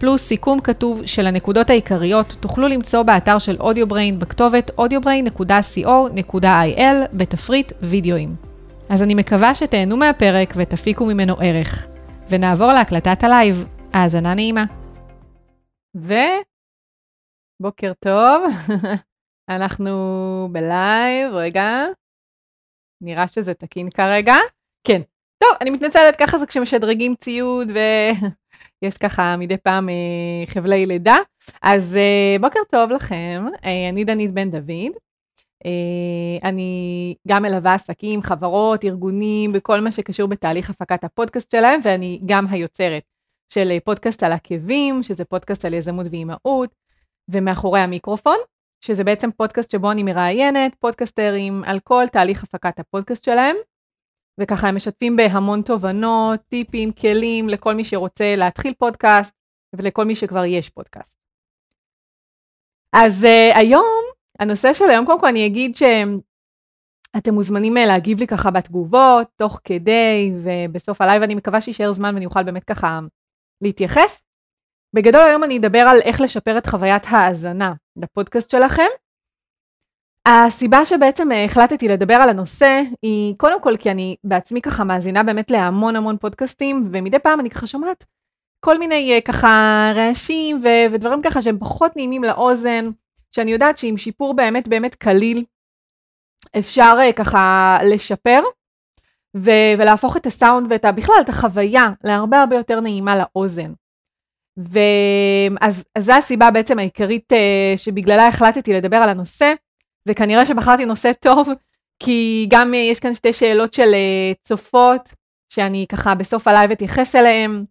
פלוס סיכום כתוב של הנקודות העיקריות, תוכלו למצוא באתר של Audio Brain בכתובת audiobrain.co.il בתפריט וידאוים. אז אני מקווה שתהנו מהפרק ותפיקו ממנו ערך. ונעבור להקלטת הלייב. האזנה נעימה. ו... בוקר טוב, אנחנו בלייב, רגע. נראה שזה תקין כרגע. כן. טוב, אני מתנצלת, ככה זה כשמשדרגים ציוד ויש ככה מדי פעם אה, חבלי לידה. אז אה, בוקר טוב לכם, אה, אני דנית בן דוד. אני גם מלווה עסקים, חברות, ארגונים, בכל מה שקשור בתהליך הפקת הפודקאסט שלהם, ואני גם היוצרת של פודקאסט על עקבים, שזה פודקאסט על יזמות ואימהות, ומאחורי המיקרופון, שזה בעצם פודקאסט שבו אני מראיינת פודקסטרים על כל תהליך הפקת הפודקאסט שלהם. וככה הם משתפים בהמון תובנות, טיפים, כלים לכל מי שרוצה להתחיל פודקאסט ולכל מי שכבר יש פודקאסט. אז אה, היום, הנושא של היום, קודם כל אני אגיד שאתם מוזמנים אה, להגיב לי ככה בתגובות, תוך כדי, ובסוף הלייב אני מקווה שיישאר זמן ואני אוכל באמת ככה להתייחס. בגדול היום אני אדבר על איך לשפר את חוויית ההאזנה לפודקאסט שלכם, הסיבה שבעצם אה, החלטתי לדבר על הנושא היא קודם כל כי אני בעצמי ככה מאזינה באמת להמון המון פודקאסטים ומדי פעם אני ככה שומעת כל מיני אה, ככה רעשים ו- ודברים ככה שהם פחות נעימים לאוזן שאני יודעת שעם שיפור באמת באמת קליל אפשר אה, ככה לשפר ו- ולהפוך את הסאונד ואת בכלל את החוויה להרבה הרבה יותר נעימה לאוזן. ואז זו הסיבה בעצם העיקרית שבגללה החלטתי לדבר על הנושא. וכנראה שבחרתי נושא טוב, כי גם אה, יש כאן שתי שאלות של אה, צופות, שאני ככה בסוף הלייב אתייחס אליהן,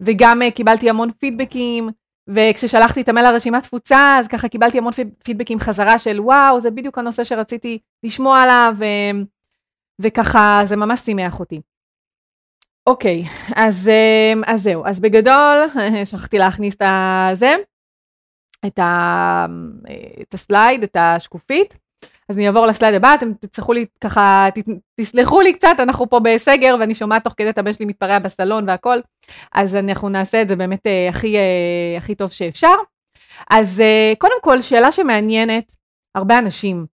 וגם אה, קיבלתי המון פידבקים, וכששלחתי את המייל לרשימת תפוצה, אז ככה קיבלתי המון פידבקים חזרה של וואו, זה בדיוק הנושא שרציתי לשמוע עליו, ו... וככה זה ממש שימח אותי. אוקיי, אז, אז זהו, אז בגדול, שכחתי להכניס את הזה. את, ה, את ה slide, את השקופית. אז אני אעבור לסלייד הבא, אתם תצטרכו לי ככה, תסלחו לי קצת, אנחנו פה בסגר ואני שומעת תוך כדי את הבן שלי מתפרע בסלון והכל, אז אנחנו נעשה את זה באמת אה, הכי, אה, הכי טוב שאפשר. אז אה, קודם כל, שאלה שמעניינת הרבה אנשים,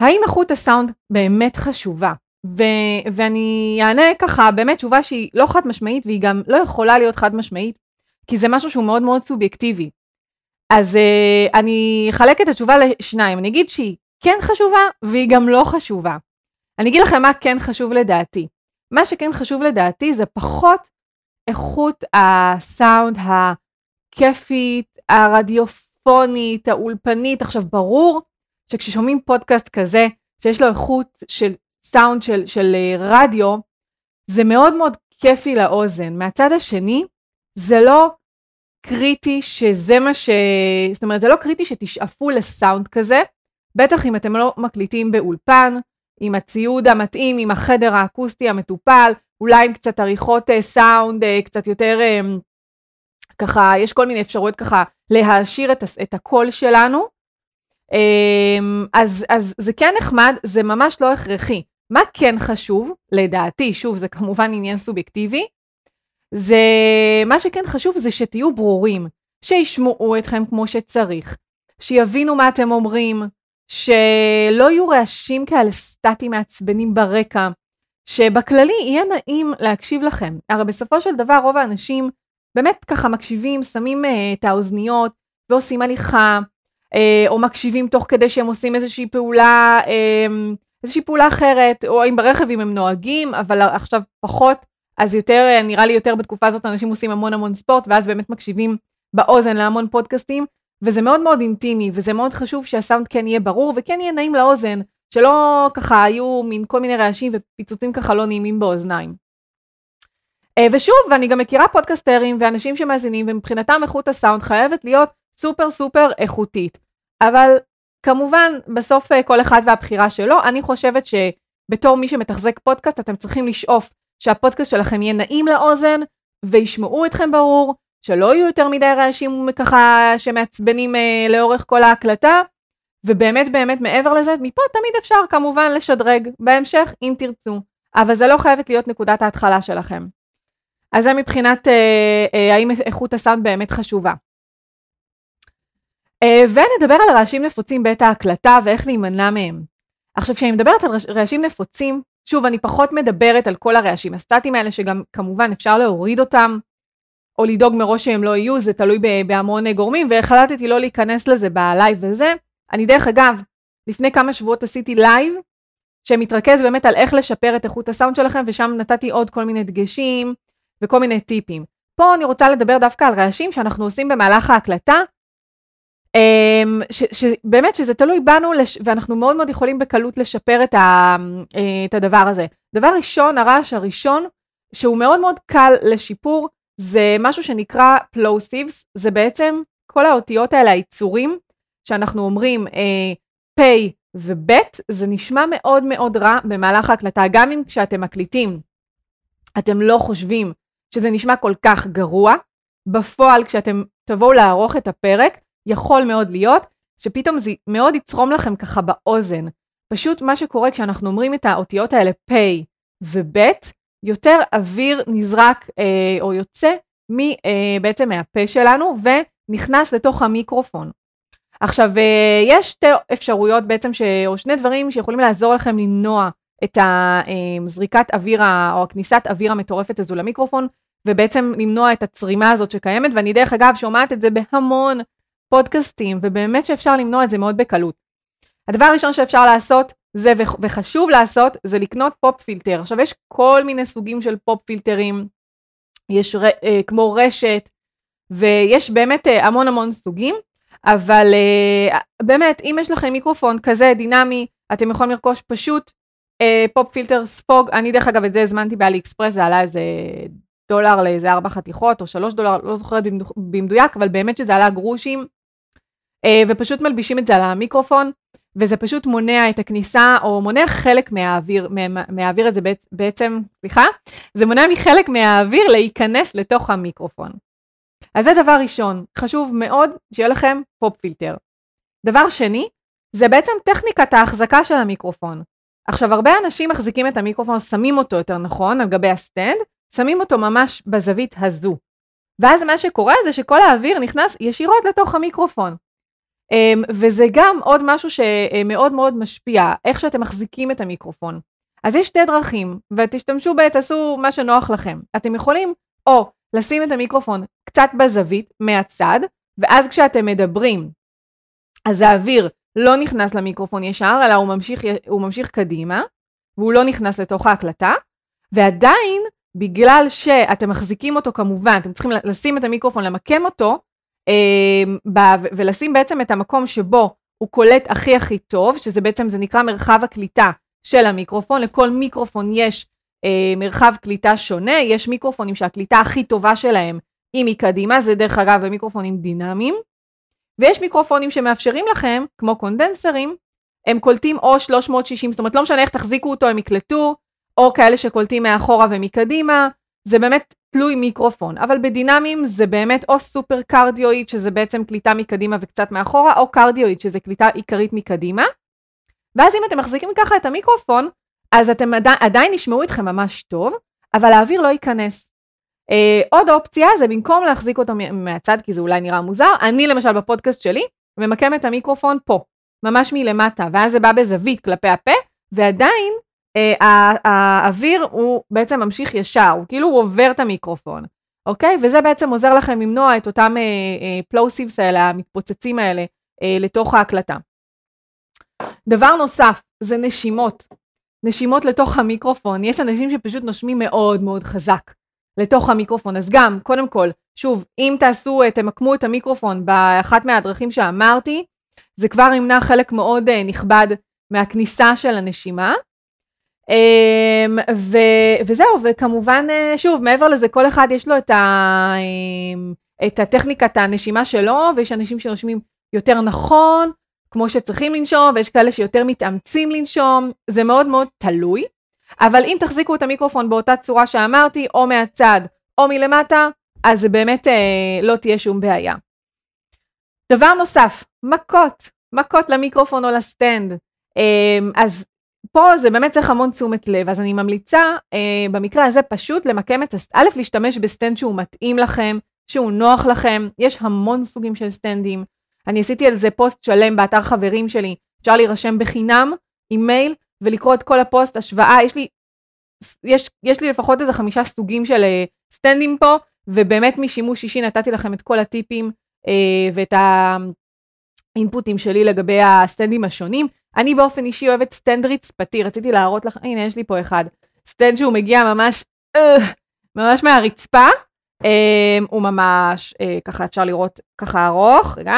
האם איכות הסאונד באמת חשובה? ו- ואני אענה ככה באמת תשובה שהיא לא חד משמעית והיא גם לא יכולה להיות חד משמעית, כי זה משהו שהוא מאוד מאוד סובייקטיבי. אז uh, אני אחלק את התשובה לשניים, אני אגיד שהיא כן חשובה והיא גם לא חשובה. אני אגיד לכם מה כן חשוב לדעתי. מה שכן חשוב לדעתי זה פחות איכות הסאונד הכיפית, הרדיופונית, האולפנית. עכשיו ברור שכששומעים פודקאסט כזה שיש לו איכות של סאונד של, של אה, רדיו, זה מאוד מאוד כיפי לאוזן. מהצד השני, זה לא קריטי שזה מה ש... זאת אומרת, זה לא קריטי שתשאפו לסאונד כזה, בטח אם אתם לא מקליטים באולפן, עם הציוד המתאים, עם החדר האקוסטי המטופל, אולי עם קצת עריכות אה, סאונד, אה, קצת יותר אה, ככה, יש כל מיני אפשרויות ככה להעשיר את, את הקול שלנו. אז, אז זה כן נחמד, זה ממש לא הכרחי. מה כן חשוב, לדעתי, שוב, זה כמובן עניין סובייקטיבי, זה, מה שכן חשוב זה שתהיו ברורים, שישמעו אתכם כמו שצריך, שיבינו מה אתם אומרים, שלא יהיו רעשים כאלה סטטיים מעצבנים ברקע, שבכללי יהיה נעים להקשיב לכם. הרי בסופו של דבר רוב האנשים באמת ככה מקשיבים, שמים uh, את האוזניות ועושים הליכה, uh, או מקשיבים תוך כדי שהם עושים איזושהי פעולה, uh, איזושהי פעולה אחרת, או אם ברכב אם הם נוהגים, אבל עכשיו פחות אז יותר, אה, נראה לי יותר בתקופה הזאת אנשים עושים המון המון ספורט, ואז באמת מקשיבים באוזן להמון פודקאסטים, וזה מאוד מאוד אינטימי, וזה מאוד חשוב שהסאונד כן יהיה ברור, וכן יהיה נעים לאוזן, שלא ככה היו מין כל מיני רעשים ופיצוצים ככה לא נעימים באוזניים. אה, ושוב, ואני גם מכירה פודקסטרים ואנשים שמאזינים, ומבחינתם איכות הסאונד חייבת להיות סופר סופר איכותית. אבל כמובן, בסוף אה, כל אחד והבחירה שלו, אני חושבת ש... בתור מי שמתחזק פודקאסט, אתם צריכים לשאוף שהפודקאסט שלכם יהיה נעים לאוזן, וישמעו אתכם ברור, שלא יהיו יותר מדי רעשים ככה שמעצבנים אה, לאורך כל ההקלטה, ובאמת באמת מעבר לזה, מפה תמיד אפשר כמובן לשדרג בהמשך אם תרצו, אבל זה לא חייבת להיות נקודת ההתחלה שלכם. אז זה מבחינת אה, אה, האם איכות הסאונד באמת חשובה. אה, ונדבר על רעשים נפוצים בעת ההקלטה ואיך להימנע מהם. עכשיו כשאני מדברת על רעשים נפוצים, שוב אני פחות מדברת על כל הרעשים הסטטיים האלה שגם כמובן אפשר להוריד אותם או לדאוג מראש שהם לא יהיו, זה תלוי בהמון גורמים והחלטתי לא להיכנס לזה בלייב וזה. אני דרך אגב, לפני כמה שבועות עשיתי לייב שמתרכז באמת על איך לשפר את איכות הסאונד שלכם ושם נתתי עוד כל מיני דגשים וכל מיני טיפים. פה אני רוצה לדבר דווקא על רעשים שאנחנו עושים במהלך ההקלטה שבאמת שזה תלוי בנו לש, ואנחנו מאוד מאוד יכולים בקלות לשפר את, ה, אה, את הדבר הזה. דבר ראשון, הרעש הראשון, שהוא מאוד מאוד קל לשיפור, זה משהו שנקרא plosives, זה בעצם כל האותיות האלה, היצורים, שאנחנו אומרים אה, פ' וב', זה נשמע מאוד מאוד רע במהלך ההקלטה, גם אם כשאתם מקליטים, אתם לא חושבים שזה נשמע כל כך גרוע, בפועל כשאתם תבואו לערוך את הפרק, יכול מאוד להיות שפתאום זה מאוד יצרום לכם ככה באוזן. פשוט מה שקורה כשאנחנו אומרים את האותיות האלה פ' וב', יותר אוויר נזרק אה, או יוצא מ, אה, בעצם מהפה שלנו ונכנס לתוך המיקרופון. עכשיו, אה, יש שתי אפשרויות בעצם, ש, או שני דברים שיכולים לעזור לכם למנוע את הזריקת אה, אוויר או הכניסת אוויר המטורפת הזו למיקרופון, ובעצם למנוע את הצרימה הזאת שקיימת, ואני דרך אגב שומעת את זה בהמון פודקאסטים, ובאמת שאפשר למנוע את זה מאוד בקלות. הדבר הראשון שאפשר לעשות, זה וחשוב לעשות, זה לקנות pop filter. עכשיו יש כל מיני סוגים של פופ פילטרים, יש ר, אה, כמו רשת, ויש באמת אה, המון המון סוגים, אבל אה, באמת, אם יש לכם מיקרופון כזה דינמי, אתם יכולים לרכוש פשוט אה, pop filter ספוג, אני דרך אגב את זה הזמנתי ב AliExpress, זה עלה איזה דולר לאיזה ארבע חתיכות או שלוש דולר, לא זוכרת במדויק, אבל באמת שזה עלה גרושים. אה, ופשוט מלבישים את זה על המיקרופון, וזה פשוט מונע את הכניסה, או מונע חלק מהאוויר, מהאוויר את זה בעצם, סליחה, זה מונע מחלק מהאוויר להיכנס לתוך המיקרופון. אז זה דבר ראשון, חשוב מאוד שיהיה לכם pop filter. דבר שני, זה בעצם טכניקת ההחזקה של המיקרופון. עכשיו, הרבה אנשים מחזיקים את המיקרופון, שמים אותו יותר נכון על גבי הסטנד, שמים אותו ממש בזווית הזו. ואז מה שקורה זה שכל האוויר נכנס ישירות לתוך המיקרופון. אמ, וזה גם עוד משהו שמאוד מאוד משפיע, איך שאתם מחזיקים את המיקרופון. אז יש שתי דרכים, ותשתמשו, ב... תעשו מה שנוח לכם. אתם יכולים או לשים את המיקרופון קצת בזווית, מהצד, ואז כשאתם מדברים, אז האוויר לא נכנס למיקרופון ישר, אלא הוא ממשיך, הוא ממשיך קדימה, והוא לא נכנס לתוך ההקלטה, ועדיין, בגלל שאתם מחזיקים אותו כמובן, אתם צריכים לשים את המיקרופון, למקם אותו, ולשים בעצם את המקום שבו הוא קולט הכי הכי טוב, שזה בעצם, זה נקרא מרחב הקליטה של המיקרופון, לכל מיקרופון יש אה, מרחב קליטה שונה, יש מיקרופונים שהקליטה הכי טובה שלהם היא מקדימה, זה דרך אגב מיקרופונים דינמיים, ויש מיקרופונים שמאפשרים לכם, כמו קונדנסרים, הם קולטים או 360, זאת אומרת לא משנה איך תחזיקו אותו הם יקלטו, או כאלה שקולטים מאחורה ומקדימה, זה באמת תלוי מיקרופון, אבל בדינמיים זה באמת או סופר קרדיואיד שזה בעצם קליטה מקדימה וקצת מאחורה, או קרדיואיד שזה קליטה עיקרית מקדימה. ואז אם אתם מחזיקים ככה את המיקרופון, אז אתם עדי, עדיין ישמעו אתכם ממש טוב, אבל האוויר לא ייכנס. אה, עוד אופציה זה במקום להחזיק אותו מהצד, כי זה אולי נראה מוזר, אני למשל בפודקאסט שלי ממקם את המיקרופון פה, ממש מלמטה, ואז זה בא בזווית כלפי הפה, ועדיין האוויר הוא בעצם ממשיך ישר, הוא כאילו עובר את המיקרופון, אוקיי? וזה בעצם עוזר לכם למנוע את אותם פלוסיבס אה, אה, האלה, המתפוצצים האלה, לתוך ההקלטה. דבר נוסף, זה נשימות. נשימות לתוך המיקרופון. יש אנשים שפשוט נושמים מאוד מאוד חזק לתוך המיקרופון. אז גם, קודם כל, שוב, אם תעשו, תמקמו את המיקרופון באחת מהדרכים שאמרתי, זה כבר ימנע חלק מאוד נכבד מהכניסה של הנשימה. Um, ו, וזהו, וכמובן, אה, שוב, מעבר לזה, כל אחד יש לו את, ה, um, את הטכניקת הנשימה שלו, ויש אנשים שנושמים יותר נכון, כמו שצריכים לנשום, ויש כאלה שיותר מתאמצים לנשום, זה מאוד מאוד תלוי. אבל אם תחזיקו את המיקרופון באותה צורה שאמרתי, או מהצד או מלמטה, אז זה באמת אה, לא תהיה שום בעיה. דבר נוסף, מכות, מכות למיקרופון או לסטנד. אה, אז פה זה באמת צריך המון תשומת לב, אז אני ממליצה אה, במקרה הזה פשוט למקם את, א', להשתמש בסטנד שהוא מתאים לכם, שהוא נוח לכם, יש המון סוגים של סטנדים. אני עשיתי על זה פוסט שלם באתר חברים שלי, אפשר להירשם בחינם עם מייל ולקרוא את כל הפוסט, השוואה, יש לי, יש, יש לי לפחות איזה חמישה סוגים של אה, סטנדים פה, ובאמת משימוש אישי נתתי לכם את כל הטיפים אה, ואת האינפוטים שלי לגבי הסטנדים השונים. אני באופן אישי אוהבת סטנד רצפתי, רציתי להראות לך, הנה יש לי פה אחד, סטנד שהוא מגיע ממש, אה, ממש מהרצפה, אה, הוא ממש, אה, ככה אפשר לראות, ככה ארוך, רגע,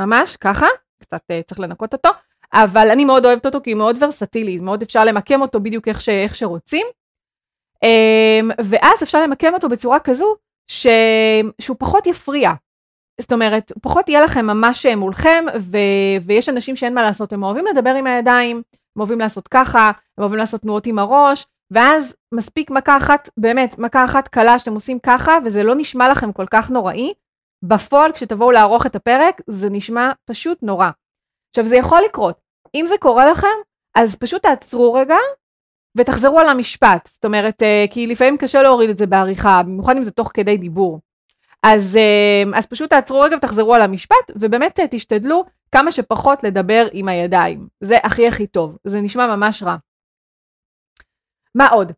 ממש ככה, קצת אה, צריך לנקות אותו, אבל אני מאוד אוהבת אותו כי הוא מאוד ורסטילי, מאוד אפשר למקם אותו בדיוק איך, ש, איך שרוצים. אמ, ואז אפשר למקם אותו בצורה כזו ש, שהוא פחות יפריע. זאת אומרת, פחות יהיה לכם ממש מולכם, ו, ויש אנשים שאין מה לעשות, הם אוהבים לדבר עם הידיים, הם אוהבים לעשות ככה, הם אוהבים לעשות תנועות עם הראש, ואז מספיק מכה אחת, באמת, מכה אחת קלה שאתם עושים ככה, וזה לא נשמע לכם כל כך נוראי. בפועל, כשתבואו לערוך את הפרק, זה נשמע פשוט נורא. עכשיו, זה יכול לקרות. אם זה קורה לכם, אז פשוט תעצרו רגע ותחזרו על המשפט. זאת אומרת, אה, כי לפעמים קשה להוריד את זה בעריכה, במיוחד אם זה תוך כדי דיבור. אז, אה, אז פשוט תעצרו רגע ותחזרו על המשפט, ובאמת אה, תשתדלו כמה שפחות לדבר עם הידיים. זה הכי הכי טוב, זה נשמע ממש רע. מה עוד?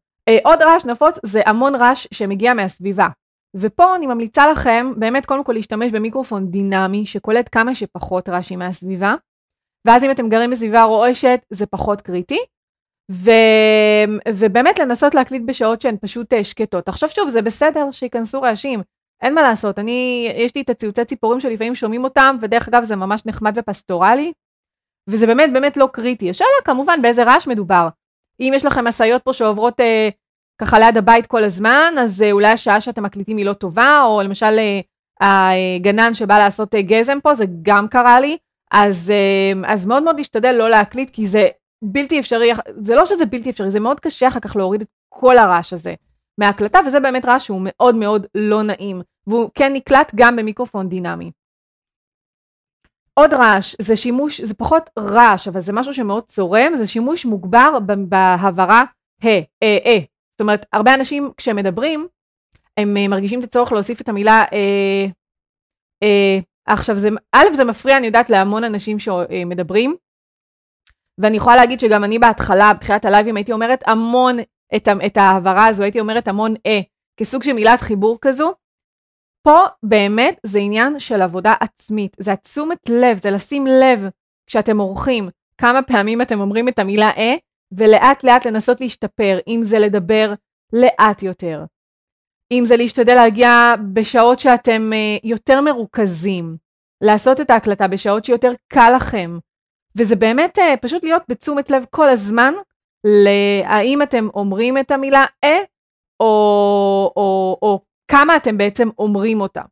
עוד רעש נפוץ זה המון רעש שמגיע מהסביבה. ופה אני ממליצה לכם באמת קודם כל להשתמש במיקרופון דינמי שקולט כמה שפחות רעשים מהסביבה. ואז אם אתם גרים בסביבה רועשת זה פחות קריטי. ו... ובאמת לנסות להקליט בשעות שהן פשוט אה, שקטות. עכשיו שוב, זה בסדר שייכנסו רעשים, אין מה לעשות. אני, יש לי את הציוצי ציפורים שלפעמים שומעים אותם, ודרך אגב זה ממש נחמד ופסטורלי, וזה באמת באמת לא קריטי. השאלה כמובן באיזה רעש מדובר. אם יש לכם משאיות פה שעוברות אה, ככה ליד הבית כל הזמן, אז אה, אולי השעה שאתם מקליטים היא לא טובה, או למשל אה, הגנן שבא לעשות אה, גזם פה, זה גם קרה לי. אז, אמ, אז מאוד מאוד להשתדל לא להקליט, כי זה בלתי אפשרי, זה לא שזה בלתי אפשרי, זה מאוד קשה אחר כך להוריד את כל הרעש הזה מההקלטה, וזה באמת רעש שהוא מאוד מאוד לא נעים, והוא כן נקלט גם במיקרופון דינמי. עוד רעש, זה שימוש, זה פחות רעש, אבל זה משהו שמאוד צורם, זה שימוש מוגבר בהעברה ה, אה, אה. זאת אומרת, הרבה אנשים כשהם מדברים, הם אה, מרגישים את הצורך להוסיף את המילה אה, אה, עכשיו, זה, א', זה מפריע, אני יודעת, להמון אנשים שמדברים, ואני יכולה להגיד שגם אני בהתחלה, בתחילת הלייבים, הייתי אומרת המון את, את ההעברה הזו, הייתי אומרת המון אה, כסוג של מילת חיבור כזו. פה באמת זה עניין של עבודה עצמית, זה התשומת לב, זה לשים לב כשאתם עורכים כמה פעמים אתם אומרים את המילה אה, ולאט לאט לנסות להשתפר, אם זה לדבר לאט יותר, אם זה להשתדל להגיע בשעות שאתם uh, יותר מרוכזים, לעשות את ההקלטה בשעות שיותר קל לכם, וזה באמת uh, פשוט להיות בתשומת לב כל הזמן, להאם אתם אומרים את המילה אה, או, או, או כמה אתם בעצם אומרים אותה.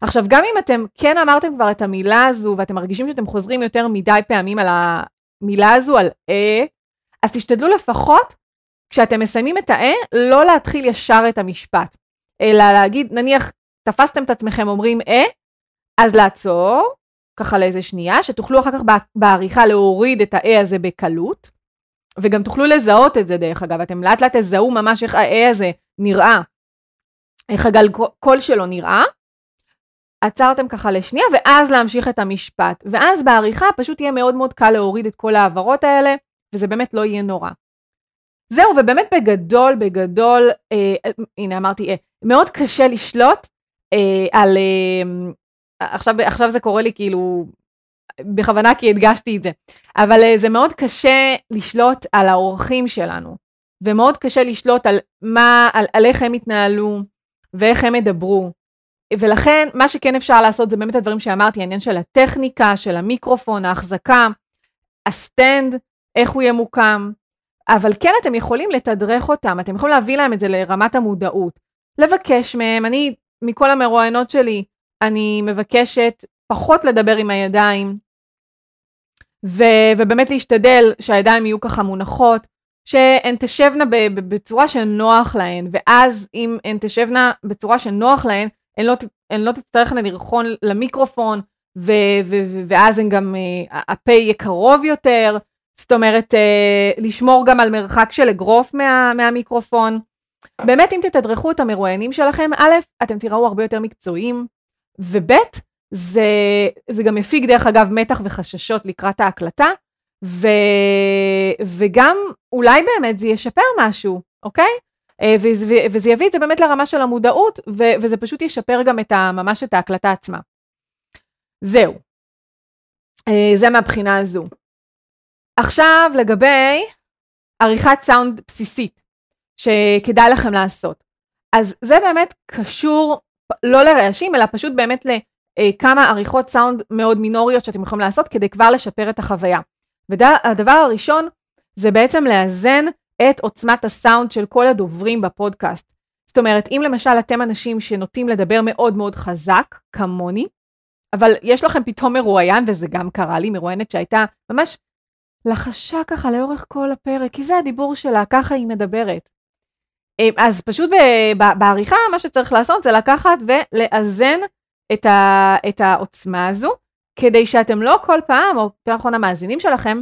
עכשיו, גם אם אתם כן אמרתם כבר את המילה הזו, ואתם מרגישים שאתם חוזרים יותר מדי פעמים על המילה הזו, על אה, אז תשתדלו לפחות, כשאתם מסיימים את האה, לא להתחיל ישר את המשפט. אלא להגיד, נניח, תפסתם את עצמכם אומרים אה, אז לעצור, ככה לאיזה שנייה, שתוכלו אחר כך בעריכה להוריד את ה-A הזה בקלות, וגם תוכלו לזהות את זה דרך אגב, אתם לאט לאט תזהו ממש איך ה-A הזה נראה, איך הגל קול שלו נראה, עצרתם ככה לשנייה, ואז להמשיך את המשפט, ואז בעריכה פשוט יהיה מאוד מאוד קל להוריד את כל העברות האלה, וזה באמת לא יהיה נורא. זהו, ובאמת בגדול, בגדול, אה, הנה אמרתי, אה, מאוד קשה לשלוט אה, על... אה, עכשיו, עכשיו זה קורה לי כאילו בכוונה כי הדגשתי את זה, אבל אה, זה מאוד קשה לשלוט על האורחים שלנו, ומאוד קשה לשלוט על מה, על, על איך הם יתנהלו ואיך הם ידברו. ולכן מה שכן אפשר לעשות זה באמת הדברים שאמרתי, העניין של הטכניקה, של המיקרופון, ההחזקה, הסטנד, איך הוא ימוקם, אבל כן אתם יכולים לתדרך אותם, אתם יכולים להביא להם את זה לרמת המודעות. לבקש מהם, אני, מכל המרואיינות שלי, אני מבקשת פחות לדבר עם הידיים, ו- ובאמת להשתדל שהידיים יהיו ככה מונחות, שהן תשבנה בצורה שנוח להן, ואז אם הן תשבנה בצורה שנוח להן, הן לא, הן לא תצטרכנה לרחון למיקרופון, ו- ו- ואז הן גם, uh, הפה יהיה קרוב יותר, זאת אומרת, uh, לשמור גם על מרחק של אגרוף מה- מהמיקרופון. באמת, אם תתדרכו את המרואיינים שלכם, א', אתם תיראו הרבה יותר מקצועיים, וב', זה, זה גם יפיג דרך אגב מתח וחששות לקראת ההקלטה, ו, וגם אולי באמת זה ישפר משהו, אוקיי? אה, וזה, וזה יביא את זה באמת לרמה של המודעות, ו, וזה פשוט ישפר גם את ה, ממש את ההקלטה עצמה. זהו. אה, זה מהבחינה הזו. עכשיו לגבי עריכת סאונד בסיסית, שכדאי לכם לעשות. אז זה באמת קשור לא לרעשים, אלא פשוט באמת לכמה עריכות סאונד מאוד מינוריות שאתם יכולים לעשות כדי כבר לשפר את החוויה. והדבר הראשון זה בעצם לאזן את עוצמת הסאונד של כל הדוברים בפודקאסט. זאת אומרת, אם למשל אתם אנשים שנוטים לדבר מאוד מאוד חזק, כמוני, אבל יש לכם פתאום מרואיין, וזה גם קרה לי, מרואיינת שהייתה ממש לחשה ככה לאורך כל הפרק, כי זה הדיבור שלה, ככה היא מדברת. אה, אז פשוט בעריכה, מה שצריך לעשות זה לקחת ולאזן את, ה, את העוצמה הזו, כדי שאתם לא כל פעם, או יותר נכון המאזינים שלכם,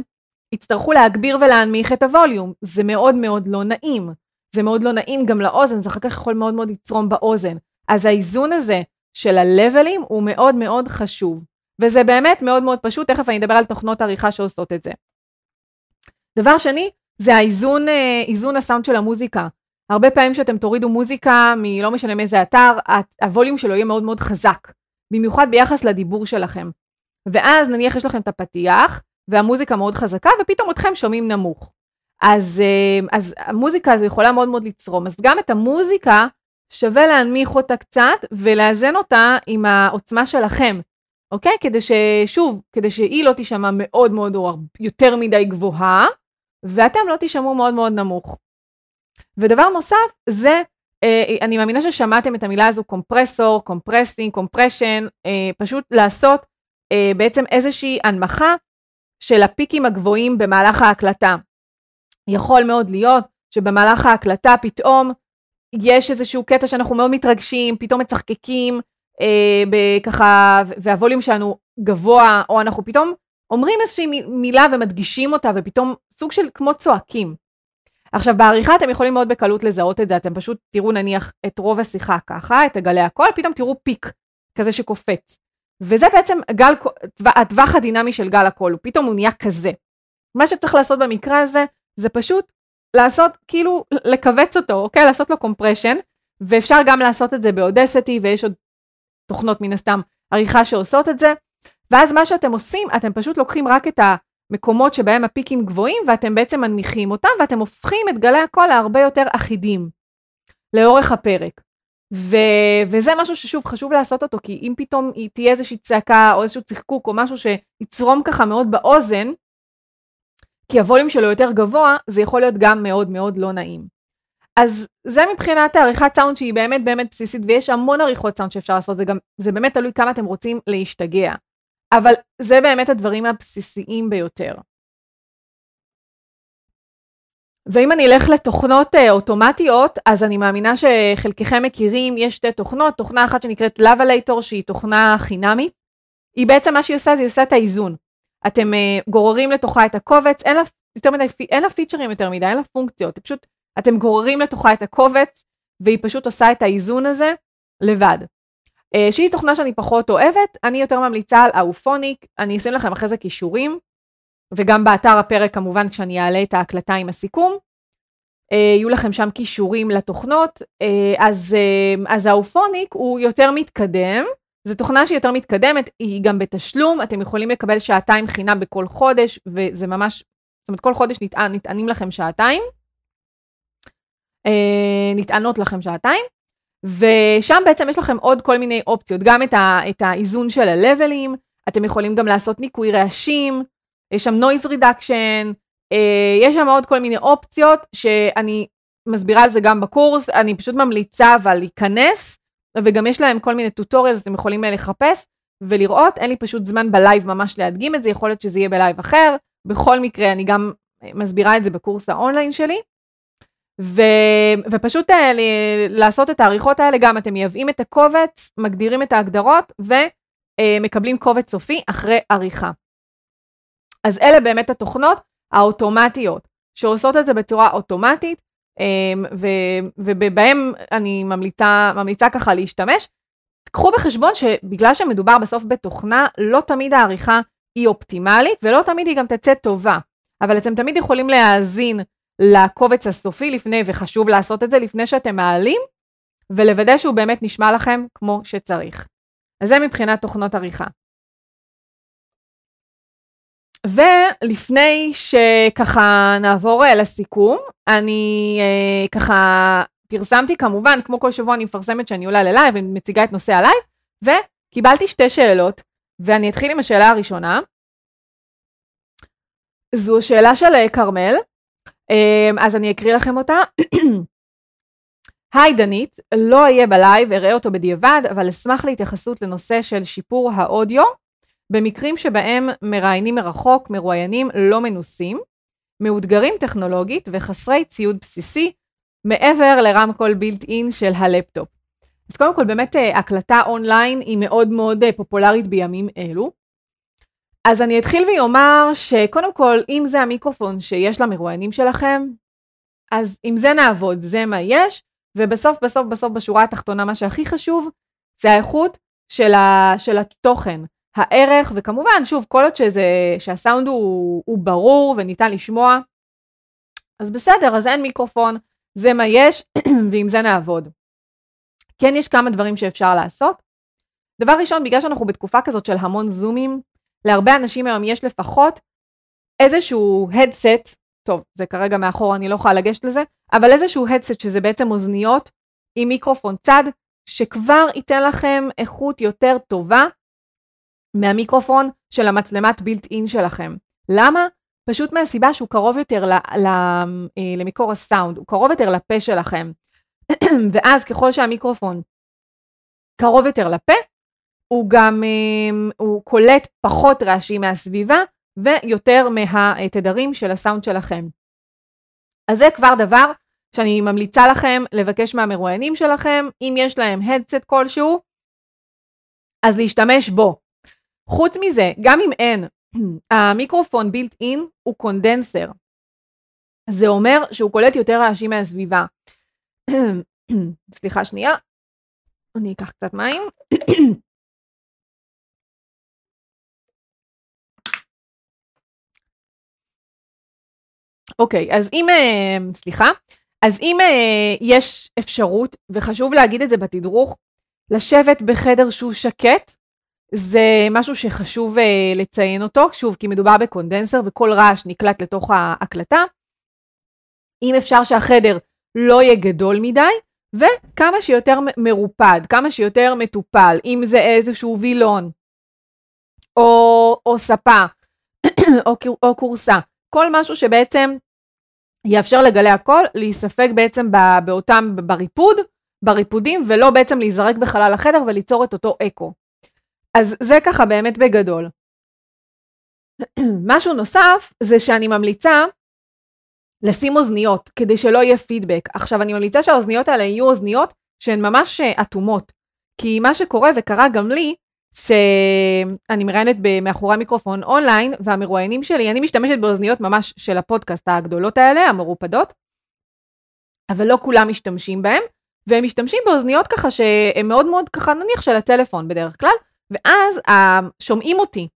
יצטרכו להגביר ולהנמיך את הווליום. זה מאוד מאוד לא נעים. זה מאוד לא נעים גם לאוזן, זה אחר כך יכול מאוד מאוד לצרום באוזן. אז האיזון הזה של הלבלים הוא מאוד מאוד חשוב. וזה באמת מאוד מאוד פשוט, תכף אני אדבר על תוכנות עריכה שעושות את זה. דבר שני, זה האיזון, אה, איזון הסאונד של המוזיקה. הרבה פעמים שאתם תורידו מוזיקה מלא משנה מאיזה אתר, הווליום שלו יהיה מאוד מאוד חזק, במיוחד ביחס לדיבור שלכם. ואז נניח יש לכם את הפתיח, והמוזיקה מאוד חזקה, ופתאום אתכם שומעים נמוך. אז, אה, אז המוזיקה הזו יכולה מאוד מאוד לצרום. אז גם את המוזיקה שווה להנמיך אותה קצת ולאזן אותה עם העוצמה שלכם, אוקיי? כדי ששוב, כדי שהיא לא תישמע מאוד מאוד או יותר מדי גבוהה, ואתם לא תישמעו מאוד מאוד נמוך. ודבר נוסף זה, אה, אני מאמינה ששמעתם את המילה הזו compressor, compressing, compression, אה, פשוט לעשות אה, בעצם איזושהי הנמכה של הפיקים הגבוהים במהלך ההקלטה. יכול מאוד להיות שבמהלך ההקלטה פתאום יש איזשהו קטע שאנחנו מאוד מתרגשים, פתאום מצחקקים, אה, ככה, והווליום שלנו גבוה, או אנחנו פתאום אומרים איזושהי מילה ומדגישים אותה, ופתאום סוג של כמו צועקים. עכשיו בעריכה אתם יכולים מאוד בקלות לזהות את זה, אתם פשוט תראו נניח את רוב השיחה ככה, את הגלי הקול, פתאום תראו peak כזה שקופץ. וזה בעצם גל, הטווח הדינמי של גל הקול, הוא פתאום הוא נהיה כזה. מה שצריך לעשות במקרה הזה, זה פשוט לעשות, כאילו, לכווץ אותו, אוקיי? לעשות לו compression, ואפשר גם לעשות את זה ב Audacity, ויש עוד תוכנות מן הסתם עריכה שעושות את זה, ואז מה שאתם עושים, אתם פשוט לוקחים רק את המקומות שבהם הפיקים גבוהים, ואתם בעצם מנמיכים אותם, ואתם הופכים את גלי הקול להרבה יותר אחידים לאורך הפרק. ו, וזה משהו ששוב חשוב לעשות אותו, כי אם פתאום תהיה איזושהי צעקה או איזשהו צחקוק או משהו שיצרום ככה מאוד באוזן, כי הווליום שלו יותר גבוה, זה יכול להיות גם מאוד מאוד לא נעים. אז זה מבחינת העריכת סאונד שהיא באמת באמת בסיסית, ויש המון עריכות סאונד שאפשר לעשות, זה גם, זה באמת תלוי כמה אתם רוצים להשתגע. אבל זה באמת הדברים הבסיסיים ביותר. ואם אני אלך לתוכנות אה, אוטומטיות, אז אני מאמינה שחלקכם מכירים, יש שתי תוכנות, תוכנה אחת שנקראת Lavalator שהיא תוכנה חינמית. היא בעצם מה שהיא עושה, זה היא עושה את האיזון. אתם אה, גוררים לתוכה את הקובץ, אין לה, יותר מדי, אין לה פיצ'רים יותר מדי, אין לה פונקציות, פשוט אתם גוררים לתוכה את הקובץ, והיא פשוט עושה את האיזון הזה לבד. אה, שהיא תוכנה שאני פחות אוהבת, אני יותר ממליצה על אאופוניק, אני אשים לכם אחרי זה כישורים, וגם באתר הפרק כמובן כשאני אעלה את ההקלטה עם הסיכום. אה, יהיו לכם שם כישורים לתוכנות, אה, אז, אז האופוניק הוא יותר מתקדם, זו תוכנה שהיא יותר מתקדמת, היא גם בתשלום, אתם יכולים לקבל שעתיים חינם בכל חודש, וזה ממש, זאת אומרת כל חודש נטען, נטענים לכם שעתיים, נטענות לכם שעתיים, ושם בעצם יש לכם עוד כל מיני אופציות, גם את, ה, את האיזון של הלבלים, אתם יכולים גם לעשות ניקוי רעשים, יש שם noise reduction, אה, יש שם עוד כל מיני אופציות שאני מסבירה על זה גם בקורס, אני פשוט ממליצה אבל להיכנס, וגם יש להם כל מיני טוטוריאל, אתם יכולים לחפש, ולראות, אין לי פשוט זמן בלייב ממש להדגים את זה, יכול להיות שזה יהיה בלייב אחר, בכל מקרה אני גם מסבירה את זה בקורס האונליין שלי. ו, ופשוט אה, לעשות את העריכות האלה, גם אתם מייבאים את הקובץ, מגדירים את ההגדרות ומקבלים אה, קובץ סופי אחרי עריכה. אז אלה באמת התוכנות האוטומטיות, שעושות את זה בצורה אוטומטית, אמ, ובהם אני ממליצה, ממליצה ככה להשתמש. קחו בחשבון שבגלל שמדובר בסוף בתוכנה, לא תמיד העריכה היא אופטימלית ולא תמיד היא גם תצא טובה, אבל אתם תמיד יכולים להאזין לקובץ הסופי לפני, וחשוב לעשות את זה לפני שאתם מעלים, ולוודא שהוא באמת נשמע לכם כמו שצריך. אז זה מבחינת תוכנות עריכה. ולפני שככה נעבור אה, לסיכום, אני אה, ככה פרסמתי כמובן, כמו כל שבוע אני מפרסמת שאני עולה ללייב ומציגה את נושא הלייב, וקיבלתי שתי שאלות, ואני אתחיל עם השאלה הראשונה. זו שאלה של אה, כרמל, אז אני אקריא לכם אותה. היי דנית, לא אהיה בלייב, אראה אותו בדיעבד, אבל אשמח להתייחסות לנושא של שיפור האודיו, במקרים שבהם מראיינים מרחוק, מרואיינים לא מנוסים, מאותגרים טכנולוגית וחסרי ציוד בסיסי, מעבר לרמקול בילט אין של הלפטופ. אז קודם כל באמת אה, הקלטה אונליין היא מאוד מאוד אה, פופולרית בימים אלו. אז אני אתחיל ואומר שקודם כל, אם זה המיקרופון שיש למרואיינים שלכם, אז עם זה נעבוד, זה מה יש, ובסוף בסוף בסוף בשורה התחתונה מה שהכי חשוב זה האיכות של, ה, של התוכן, הערך, וכמובן, שוב, כל עוד שזה, שהסאונד הוא, הוא ברור וניתן לשמוע, אז בסדר, אז אין מיקרופון, זה מה יש, ועם זה נעבוד. כן, יש כמה דברים שאפשר לעשות. דבר ראשון, בגלל שאנחנו בתקופה כזאת של המון זומים, להרבה אנשים היום יש לפחות איזשהו headset, טוב, זה כרגע מאחור, אני לא יכולה לגשת לזה, אבל איזשהו headset שזה בעצם אוזניות עם מיקרופון צד, שכבר ייתן לכם איכות יותר טובה מהמיקרופון של המצלמת בילט אין שלכם. למה? פשוט מהסיבה שהוא קרוב יותר ל, ל, אה, למקור הסאונד, הוא קרוב יותר לפה שלכם. ואז ככל שהמיקרופון קרוב יותר לפה, הוא גם, אמ, הוא קולט פחות רעשים מהסביבה ויותר מהתדרים של הסאונד שלכם. אז זה כבר דבר שאני ממליצה לכם לבקש מהמרואיינים שלכם, אם יש להם הדסט כלשהו, אז להשתמש בו. חוץ מזה, גם אם אין, המיקרופון בילט אין הוא קונדנסר. זה אומר שהוא קולט יותר רעשים מהסביבה. סליחה שנייה, אני אקח קצת מים. אוקיי, אז אם, אה, סליחה, אז אם אה, יש אפשרות, וחשוב להגיד את זה בתדרוך, לשבת בחדר שהוא שקט, זה משהו שחשוב אה, לציין אותו, שוב, כי מדובר בקונדנסר וכל רעש נקלט לתוך ההקלטה. אם אפשר שהחדר לא יהיה גדול מדי, וכמה שיותר מרופד, כמה שיותר מטופל, אם זה איזשהו וילון, או, או ספה, או, או כורסה, כל משהו שבעצם יאפשר לגלי הקול להיספג בעצם באותם, בריפוד, בריפודים, ולא בעצם להיזרק בחלל החדר וליצור את אותו אקו. אז זה ככה באמת בגדול. משהו נוסף זה שאני ממליצה לשים אוזניות כדי שלא יהיה פידבק. עכשיו אני ממליצה שהאוזניות האלה יהיו אוזניות שהן ממש אה, אטומות. כי מה שקורה וקרה גם לי שאני מראיינת מאחורי המיקרופון אונליין, והמרואיינים שלי, אני משתמשת באוזניות ממש של הפודקאסט הגדולות האלה, המרופדות, אבל לא כולם משתמשים בהם, והם משתמשים באוזניות ככה שהן מאוד מאוד ככה נניח של הטלפון בדרך כלל, ואז שומעים אותי.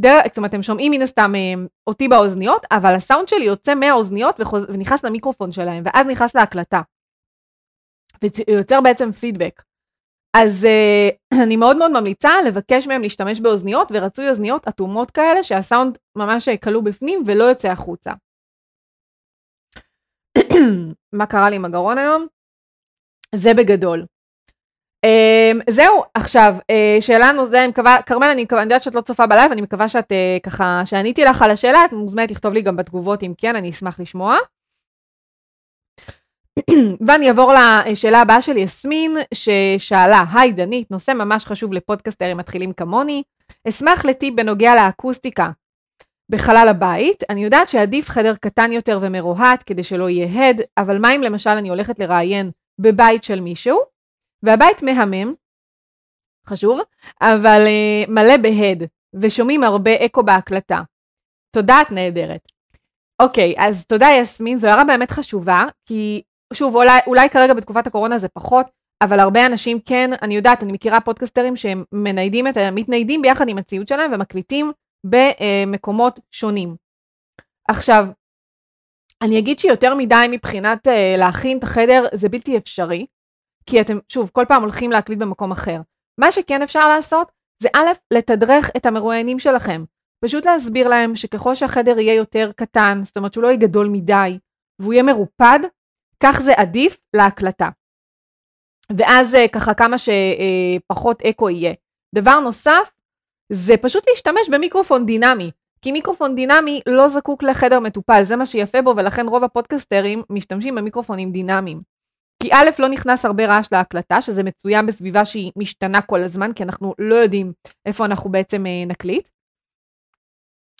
דרך, זאת אומרת, הם שומעים מן הסתם אה, אותי באוזניות, אבל הסאונד שלי יוצא מהאוזניות וחוז, ונכנס למיקרופון שלהם, ואז נכנס להקלטה. ויוצר בעצם פידבק. אז uh, אני מאוד מאוד ממליצה לבקש מהם להשתמש באוזניות, ורצוי אוזניות אטומות כאלה שהסאונד ממש כלוא בפנים ולא יוצא החוצה. מה קרה לי עם הגרון היום? זה בגדול. Um, זהו, עכשיו, uh, שאלה נוספת, אני מקווה, כרמל, אני, אני יודעת שאת לא צופה בלייב, אני מקווה שאת uh, ככה, שעניתי לך על השאלה, את מוזמנת לכתוב לי גם בתגובות אם כן, אני אשמח לשמוע. ואני אעבור לשאלה הבאה של יסמין, ששאלה, היי דנית, נושא ממש חשוב לפודקאסטרים מתחילים כמוני, אשמח לטיפ בנוגע לאקוסטיקה בחלל הבית. אני יודעת שעדיף חדר קטן יותר ומרוהט כדי שלא יהיה הד, אבל מה אם למשל אני הולכת לראיין בבית של מישהו, והבית מהמם, חשוב, אבל uh, מלא בהד, ושומעים הרבה אקו בהקלטה. תודה, את נהדרת. אוקיי, אז תודה יסמין, זו הערה באמת חשובה, כי שוב, אולי, אולי כרגע בתקופת הקורונה זה פחות, אבל הרבה אנשים כן, אני יודעת, אני מכירה פודקסטרים שהם מניידים את, מתניידים ביחד עם הציוד שלהם ומקליטים במקומות שונים. עכשיו, אני אגיד שיותר מדי מבחינת uh, להכין את החדר זה בלתי אפשרי, כי אתם, שוב, כל פעם הולכים להקליט במקום אחר. מה שכן אפשר לעשות זה א', לתדרך את המרואיינים שלכם. פשוט להסביר להם שככל שהחדר יהיה יותר קטן, זאת אומרת שהוא לא יהיה גדול מדי, והוא יהיה מרופד, כך זה עדיף להקלטה. ואז אה, ככה כמה שפחות אה, אקו יהיה. דבר נוסף, זה פשוט להשתמש במיקרופון דינמי. כי מיקרופון דינמי לא זקוק לחדר מטופל, זה מה שיפה בו, ולכן רוב הפודקסטרים משתמשים במיקרופונים דינמיים. כי א', לא נכנס הרבה רעש להקלטה, שזה מצוין בסביבה שהיא משתנה כל הזמן, כי אנחנו לא יודעים איפה אנחנו בעצם אה, נקליט.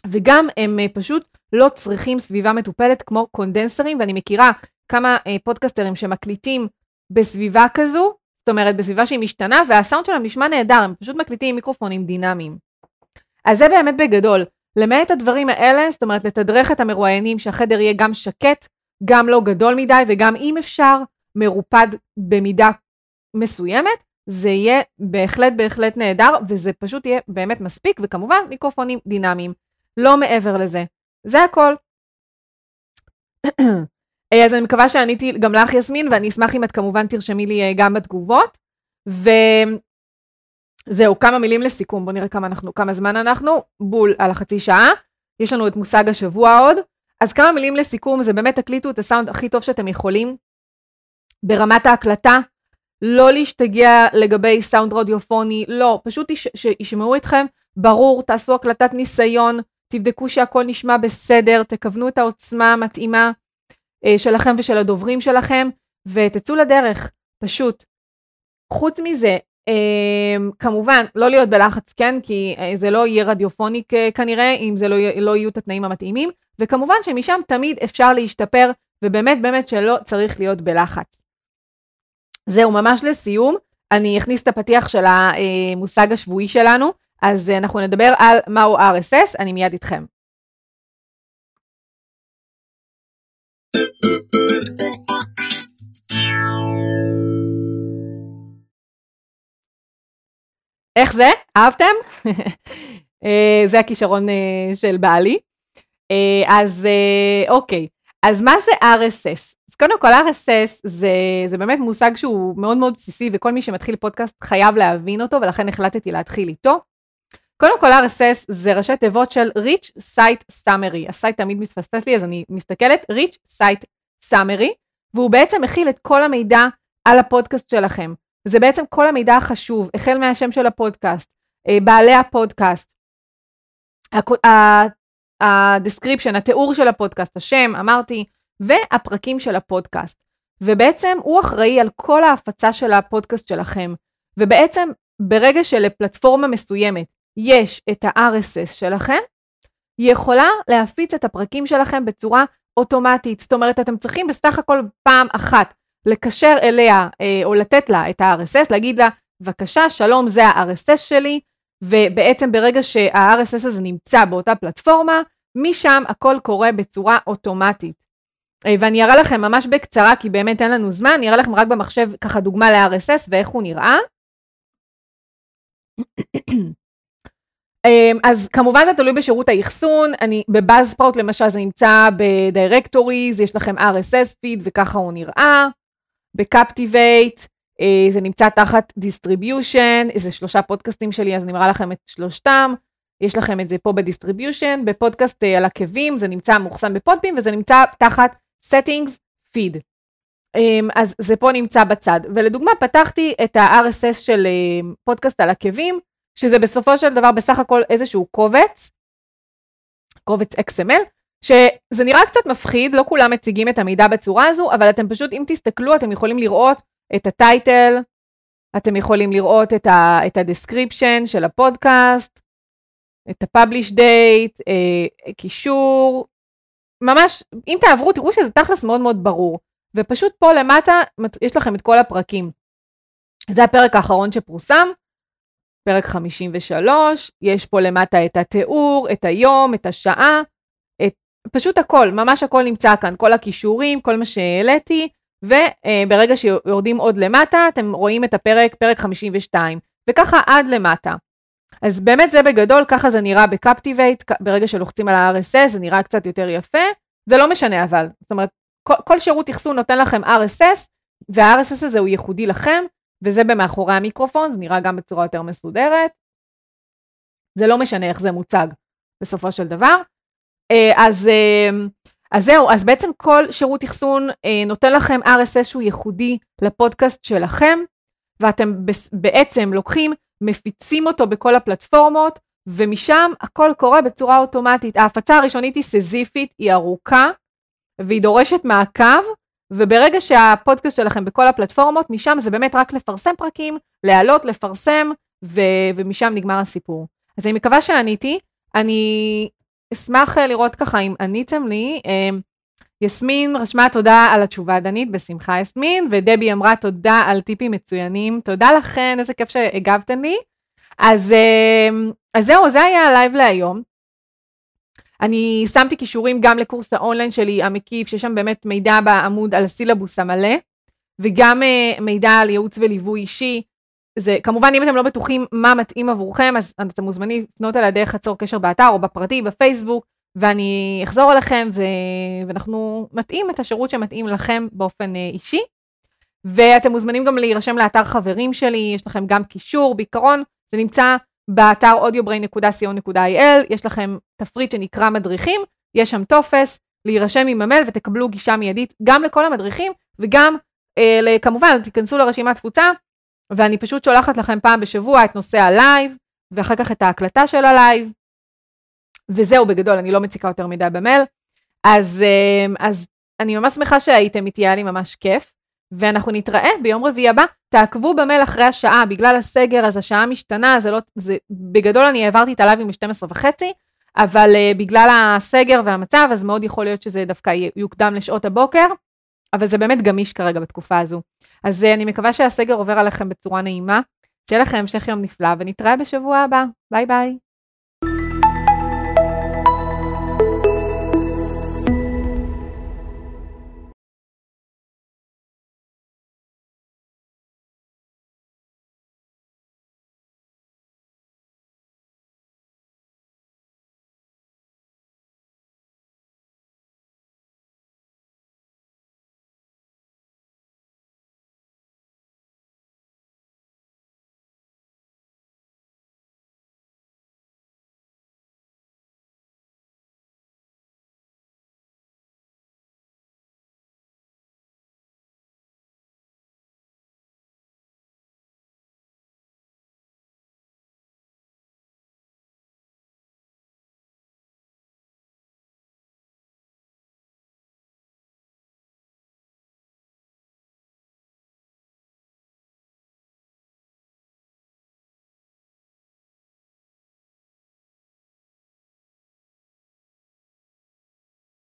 וגם הם פשוט לא צריכים סביבה מטופלת כמו קונדנסרים, ואני מכירה כמה פודקסטרים שמקליטים בסביבה כזו, זאת אומרת בסביבה שהיא משתנה והסאונד שלהם נשמע נהדר, הם פשוט מקליטים עם מיקרופונים דינמיים. אז זה באמת בגדול. למעט הדברים האלה, זאת אומרת לתדרך את המרואיינים שהחדר יהיה גם שקט, גם לא גדול מדי וגם אם אפשר מרופד במידה מסוימת, זה יהיה בהחלט בהחלט נהדר וזה פשוט יהיה באמת מספיק וכמובן מיקרופונים דינמיים, לא מעבר לזה. זה הכל. אה, אז אני מקווה שעניתי גם לך יסמין, ואני אשמח אם את כמובן תרשמי לי אה, גם בתגובות. וזהו, כמה מילים לסיכום, בואו נראה כמה, אנחנו, כמה זמן אנחנו, בול על החצי שעה. יש לנו את מושג השבוע עוד. אז כמה מילים לסיכום, זה באמת תקליטו את הסאונד הכי טוב שאתם יכולים. ברמת ההקלטה, לא להשתגע לגבי סאונד רדיופוני, לא, פשוט שישמעו אתכם, ברור, תעשו הקלטת ניסיון, תבדקו שהכל נשמע בסדר, תכוונו את העוצמה המתאימה. אה, שלכם ושל הדוברים שלכם, ותצאו לדרך, פשוט. חוץ מזה, אה, כמובן, לא להיות בלחץ, כן? כי אה, זה לא יהיה רדיופוני כנראה, אם זה לא, לא יהיו את התנאים המתאימים, וכמובן שמשם תמיד אפשר להשתפר, ובאמת באמת שלא צריך להיות בלחץ. זהו, ממש לסיום, אני אכניס את הפתיח של המושג השבועי שלנו, אז אנחנו נדבר על מהו RSS, אני מיד איתכם. איך זה? אהבתם? אה, זה הכישרון אה, של בעלי. אה, אז אוקיי, אז מה זה RSS? אז קודם כל RSS זה, זה באמת מושג שהוא מאוד מאוד בסיסי וכל מי שמתחיל פודקאסט חייב להבין אותו ולכן החלטתי להתחיל איתו. קודם כל RSS זה ראשי תיבות של Rich Site Summary, ה site תמיד מתפספס לי אז אני מסתכלת, Rich Site Summary, והוא בעצם מכיל את כל המידע על הפודקאסט שלכם. זה בעצם כל המידע החשוב, החל מהשם של הפודקאסט, אה, בעלי הפודקאסט, ה description, התיאור של הפודקאסט, השם, אמרתי, והפרקים של הפודקאסט. ובעצם הוא אחראי על כל ההפצה של הפודקאסט שלכם. ובעצם ברגע שלפלטפורמה מסוימת יש את ה-RSS שלכם, היא יכולה להפיץ את הפרקים שלכם בצורה אוטומטית. זאת אומרת, אתם צריכים בסך הכל פעם אחת לקשר אליה אה, או לתת לה את ה-RSS, להגיד לה, בבקשה, שלום, זה ה-RSS שלי, ובעצם ברגע שה-RSS הזה נמצא באותה פלטפורמה, משם הכל קורה בצורה אוטומטית. אה, ואני אראה לכם ממש בקצרה, כי באמת אין לנו זמן, אני אראה לכם רק במחשב ככה דוגמה ל-RSS ואיך הוא נראה. אמ, אז כמובן זה תלוי בשירות האחסון, אני ב Buzzsprout למשל זה נמצא ב directories, יש לכם RSS feed וככה הוא נראה, ב Captivate אה, זה נמצא תחת distribution, זה שלושה פודקאסטים שלי אז אני מראה לכם את שלושתם, יש לכם את זה פה ב distribution, בפודקאסט אה, על עקבים זה נמצא מאוחסן ב Podbean וזה נמצא תחת settings feed. אמ, אז זה פה נמצא בצד, ולדוגמה פתחתי את ה-RSS של אה, פודקאסט על עקבים, שזה בסופו של דבר בסך הכל איזשהו קובץ, קובץ XML, שזה נראה קצת מפחיד, לא כולם מציגים את המידע בצורה הזו, אבל אתם פשוט, אם תסתכלו, אתם יכולים לראות את הטייטל, אתם יכולים לראות את, ה, את ה-description של הפודקאסט, את ה-publish date, אה, קישור, ממש, אם תעברו, תראו שזה תכלס מאוד מאוד ברור. ופשוט פה למטה יש לכם את כל הפרקים. זה הפרק האחרון שפורסם, פרק 53, יש פה למטה את התיאור, את היום, את השעה, את, פשוט הכל, ממש הכל נמצא כאן, כל הכישורים, כל מה שהעליתי, וברגע שיורדים עוד למטה, אתם רואים את הפרק, פרק 52, וככה עד למטה. אז באמת זה בגדול, ככה זה נראה בקפטיבייט, ברגע שלוחצים על ה-RSS זה נראה קצת יותר יפה, זה לא משנה אבל, זאת אומרת, כל, כל שירות אחסון נותן לכם RSS, וה-RSS הזה הוא ייחודי לכם, וזה במאחורי המיקרופון, זה נראה גם בצורה יותר מסודרת. זה לא משנה איך זה מוצג בסופו של דבר. אה, אז, אה, אז זהו, אז בעצם כל שירות אחסון אה, נותן לכם RSS שהוא ייחודי לפודקאסט שלכם, ואתם בעצם לוקחים, מפיצים אותו בכל הפלטפורמות, ומשם הכל קורה בצורה אוטומטית. ההפצה הראשונית היא סזיפית, היא ארוכה, והיא דורשת מעקב, וברגע שהפודקאסט שלכם בכל הפלטפורמות, משם זה באמת רק לפרסם פרקים, להעלות, לפרסם, ו- ומשם נגמר הסיפור. אז אני מקווה שעניתי. אני אשמח אה, לראות ככה אם עניתם לי. אמ, יסמין רשמה תודה על התשובה דנית, בשמחה יסמין, ודבי אמרה תודה על טיפים מצוינים. תודה לכן, איזה כיף שהגבתם לי. אז, אמ, אז זהו, זה היה הלייב להיום. אני שמתי קישורים גם לקורס האונליין שלי המקיף, שיש שם באמת מידע בעמוד על הסילבוס המלא, וגם אה, מידע על ייעוץ וליווי אישי. זה כמובן אם אתם לא בטוחים מה מתאים עבורכם, אז אתם מוזמנים לפנות על הדרך הצור קשר באתר או בפרטי, בפייסבוק, ואני אחזור אליכם ו... ואנחנו נתאים את השירות שמתאים לכם באופן אה, אישי. ואתם מוזמנים גם להירשם לאתר חברים שלי, יש לכם גם קישור, בעיקרון זה נמצא באתר audiobrain.co.il יש לכם תפריט שנקרא מדריכים, יש שם טופס, להירשם עם המייל ותקבלו גישה מיידית גם לכל המדריכים וגם אה, כמובן תיכנסו לרשימת תפוצה ואני פשוט שולחת לכם פעם בשבוע את נושא הלייב ואחר כך את ההקלטה של הלייב וזהו בגדול, אני לא מציקה יותר מדי במייל. אז, אה, אז אני ממש שמחה שהייתם איתי, היה לי ממש כיף. ואנחנו נתראה ביום רביעי הבא. תעקבו במייל אחרי השעה, בגלל הסגר אז השעה משתנה, זה לא, זה, בגדול אני העברתי את הלייבים ב-12 וחצי, אבל uh, בגלל הסגר והמצב, אז מאוד יכול להיות שזה דווקא יוקדם לשעות הבוקר, אבל זה באמת גמיש כרגע בתקופה הזו. אז uh, אני מקווה שהסגר עובר עליכם בצורה נעימה, שיהיה לכם המשך יום נפלא, ונתראה בשבוע הבא. ביי ביי.